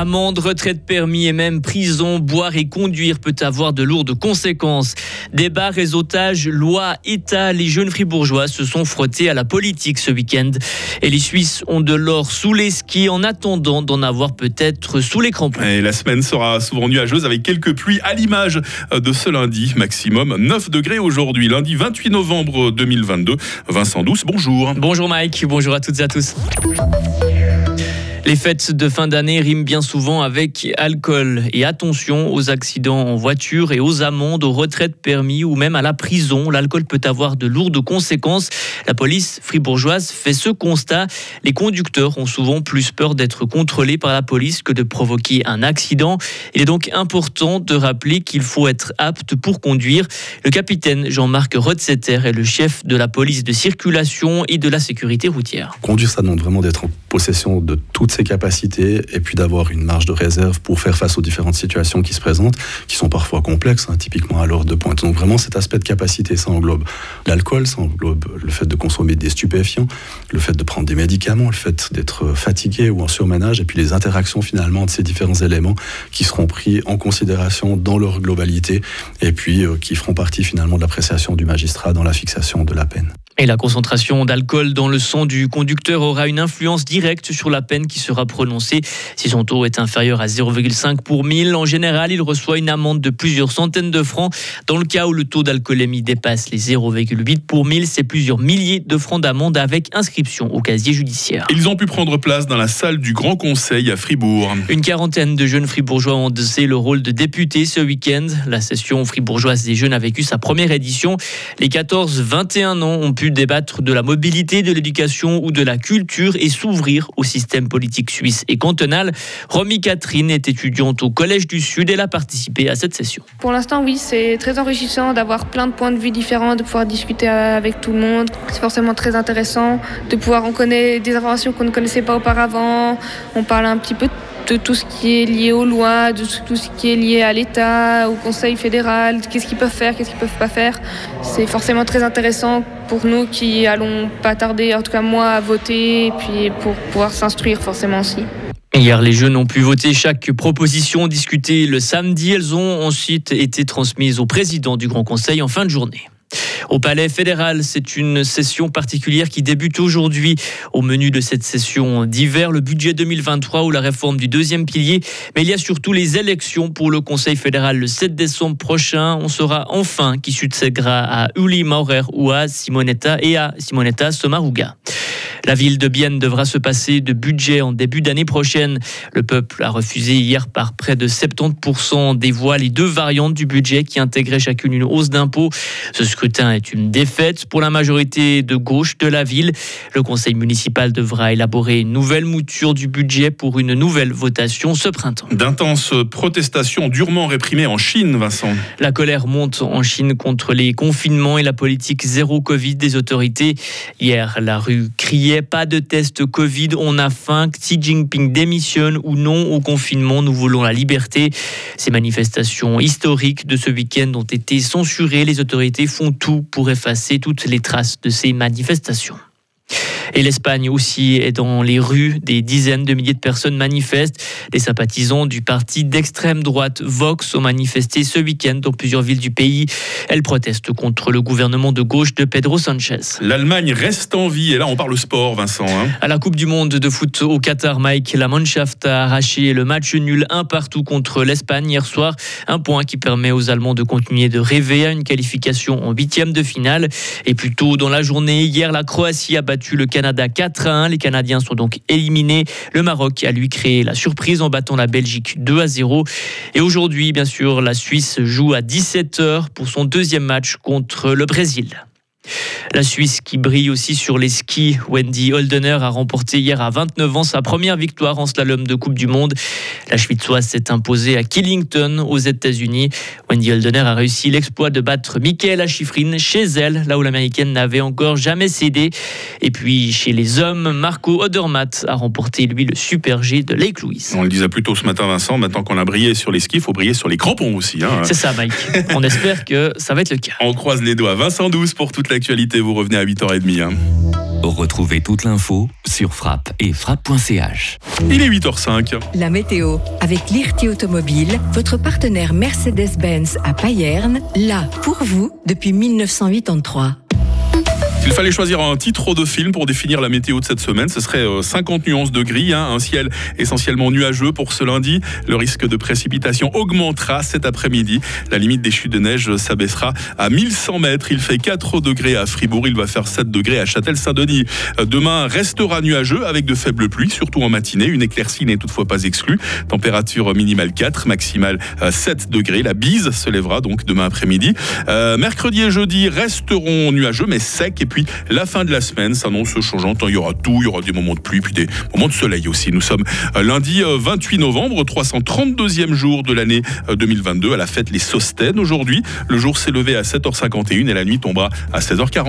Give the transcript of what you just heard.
Amende, retraite permis et même prison, boire et conduire peut avoir de lourdes conséquences. Débat, réseautage, loi, État, les jeunes fribourgeois se sont frottés à la politique ce week-end. Et les Suisses ont de l'or sous les skis en attendant d'en avoir peut-être sous les crampons. Et la semaine sera souvent nuageuse avec quelques pluies à l'image de ce lundi. Maximum 9 degrés aujourd'hui, lundi 28 novembre 2022. Vincent Douce, bonjour. Bonjour Mike, bonjour à toutes et à tous. Les fêtes de fin d'année riment bien souvent avec alcool. Et attention aux accidents en voiture et aux amendes, aux retraites permis ou même à la prison. L'alcool peut avoir de lourdes conséquences. La police fribourgeoise fait ce constat. Les conducteurs ont souvent plus peur d'être contrôlés par la police que de provoquer un accident. Il est donc important de rappeler qu'il faut être apte pour conduire. Le capitaine Jean-Marc Rotzetter est le chef de la police de circulation et de la sécurité routière. Conduire, ça demande vraiment d'être en possession de ses capacités et puis d'avoir une marge de réserve pour faire face aux différentes situations qui se présentent, qui sont parfois complexes, hein, typiquement à l'heure de pointe. Donc vraiment cet aspect de capacité, ça englobe l'alcool, ça englobe le fait de consommer des stupéfiants, le fait de prendre des médicaments, le fait d'être fatigué ou en surmenage, et puis les interactions finalement de ces différents éléments qui seront pris en considération dans leur globalité et puis euh, qui feront partie finalement de l'appréciation du magistrat dans la fixation de la peine. Et la concentration d'alcool dans le sang du conducteur aura une influence directe sur la peine qui sera prononcée. Si son taux est inférieur à 0,5 pour 1000, en général, il reçoit une amende de plusieurs centaines de francs. Dans le cas où le taux d'alcoolémie dépasse les 0,8 pour 1000, c'est plusieurs milliers de francs d'amende avec inscription au casier judiciaire. Ils ont pu prendre place dans la salle du Grand Conseil à Fribourg. Une quarantaine de jeunes fribourgeois ont endossé le rôle de députés ce week-end. La session fribourgeoise des jeunes a vécu sa première édition. Les 14-21 ans ont pu débattre de la mobilité, de l'éducation ou de la culture et s'ouvrir au système politique suisse et cantonal. Romy Catherine est étudiante au Collège du Sud. Elle a participé à cette session. Pour l'instant, oui, c'est très enrichissant d'avoir plein de points de vue différents, de pouvoir discuter avec tout le monde. C'est forcément très intéressant de pouvoir, on connaît des informations qu'on ne connaissait pas auparavant. On parle un petit peu de de tout ce qui est lié aux lois, de tout ce qui est lié à l'État, au Conseil fédéral, qu'est-ce qu'ils peuvent faire, qu'est-ce qu'ils peuvent pas faire. C'est forcément très intéressant pour nous qui allons pas tarder, en tout cas moi, à voter, et puis pour pouvoir s'instruire forcément aussi. Hier, les jeunes ont pu voter chaque proposition discutée le samedi. Elles ont ensuite été transmises au président du Grand Conseil en fin de journée. Au Palais fédéral, c'est une session particulière qui débute aujourd'hui. Au menu de cette session d'hiver, le budget 2023 ou la réforme du deuxième pilier. Mais il y a surtout les élections pour le Conseil fédéral le 7 décembre prochain. On saura enfin qui succédera à Uli Maurer ou à Simonetta et à Simonetta Sommaruga. La ville de Bienne devra se passer de budget en début d'année prochaine. Le peuple a refusé hier par près de 70% des voix les deux variantes du budget qui intégraient chacune une hausse d'impôts. Ce scrutin est une défaite pour la majorité de gauche de la ville. Le conseil municipal devra élaborer une nouvelle mouture du budget pour une nouvelle votation ce printemps. D'intenses protestations durement réprimées en Chine, Vincent. La colère monte en Chine contre les confinements et la politique zéro Covid des autorités. Hier, la rue criait pas de test Covid, on a faim, Xi Jinping démissionne ou non au confinement, nous voulons la liberté. Ces manifestations historiques de ce week-end ont été censurées. Les autorités font tout pour effacer toutes les traces de ces manifestations. Et l'Espagne aussi est dans les rues. Des dizaines de milliers de personnes manifestent. Les sympathisants du parti d'extrême droite Vox ont manifesté ce week-end dans plusieurs villes du pays. Elles protestent contre le gouvernement de gauche de Pedro Sanchez. L'Allemagne reste en vie. Et là, on parle sport, Vincent. Hein. à la Coupe du Monde de foot au Qatar, Mike, la Mannschaft a arraché le match nul un partout contre l'Espagne hier soir. Un point qui permet aux Allemands de continuer de rêver à une qualification en huitième de finale. Et plus tôt dans la journée, hier, la Croatie a battu le Qatar Canada 4 à 1. Les Canadiens sont donc éliminés. Le Maroc a lui créé la surprise en battant la Belgique 2 à 0. Et aujourd'hui, bien sûr, la Suisse joue à 17h pour son deuxième match contre le Brésil. La Suisse qui brille aussi sur les skis. Wendy Holdener a remporté hier à 29 ans sa première victoire en slalom de Coupe du Monde. La Schwitzoise s'est imposée à Killington aux États-Unis. Wendy Holdener a réussi l'exploit de battre Michaela Schifrin chez elle, là où l'américaine n'avait encore jamais cédé. Et puis chez les hommes, Marco Odermatt a remporté lui le Super G de Lake Louise. On le disait plus tôt ce matin, Vincent. Maintenant qu'on a brillé sur les skis, il faut briller sur les crampons aussi. Hein. C'est ça, Mike. On espère que ça va être le cas. On croise les doigts. Vincent 12 pour toute l'actualité. Vous revenez à 8h30. Hein. Retrouvez toute l'info sur frappe et frappe.ch. Il est 8h05. La météo avec l'IRT Automobile, votre partenaire Mercedes-Benz à Payerne, là pour vous depuis 1983. Il fallait choisir un titre de film pour définir la météo de cette semaine. Ce serait 50 euh, nuances de gris, hein, un ciel essentiellement nuageux pour ce lundi. Le risque de précipitation augmentera cet après-midi. La limite des chutes de neige s'abaissera à 1100 mètres. Il fait 4 degrés à Fribourg, il va faire 7 degrés à Châtel-Saint-Denis. Euh, demain restera nuageux avec de faibles pluies, surtout en matinée. Une éclaircie n'est toutefois pas exclue. Température minimale 4, maximale 7 euh, degrés. La bise se lèvera donc demain après-midi. mercredi et jeudi resteront nuageux mais secs et puis la fin de la semaine s'annonce changeante. Il y aura tout, il y aura des moments de pluie, puis des moments de soleil aussi. Nous sommes euh, lundi 28 euh, novembre, 332e jour de l'année 2022 euh, à la fête Les Sostènes aujourd'hui. Le jour s'est levé à 7h51 et la nuit tombera à 16h40.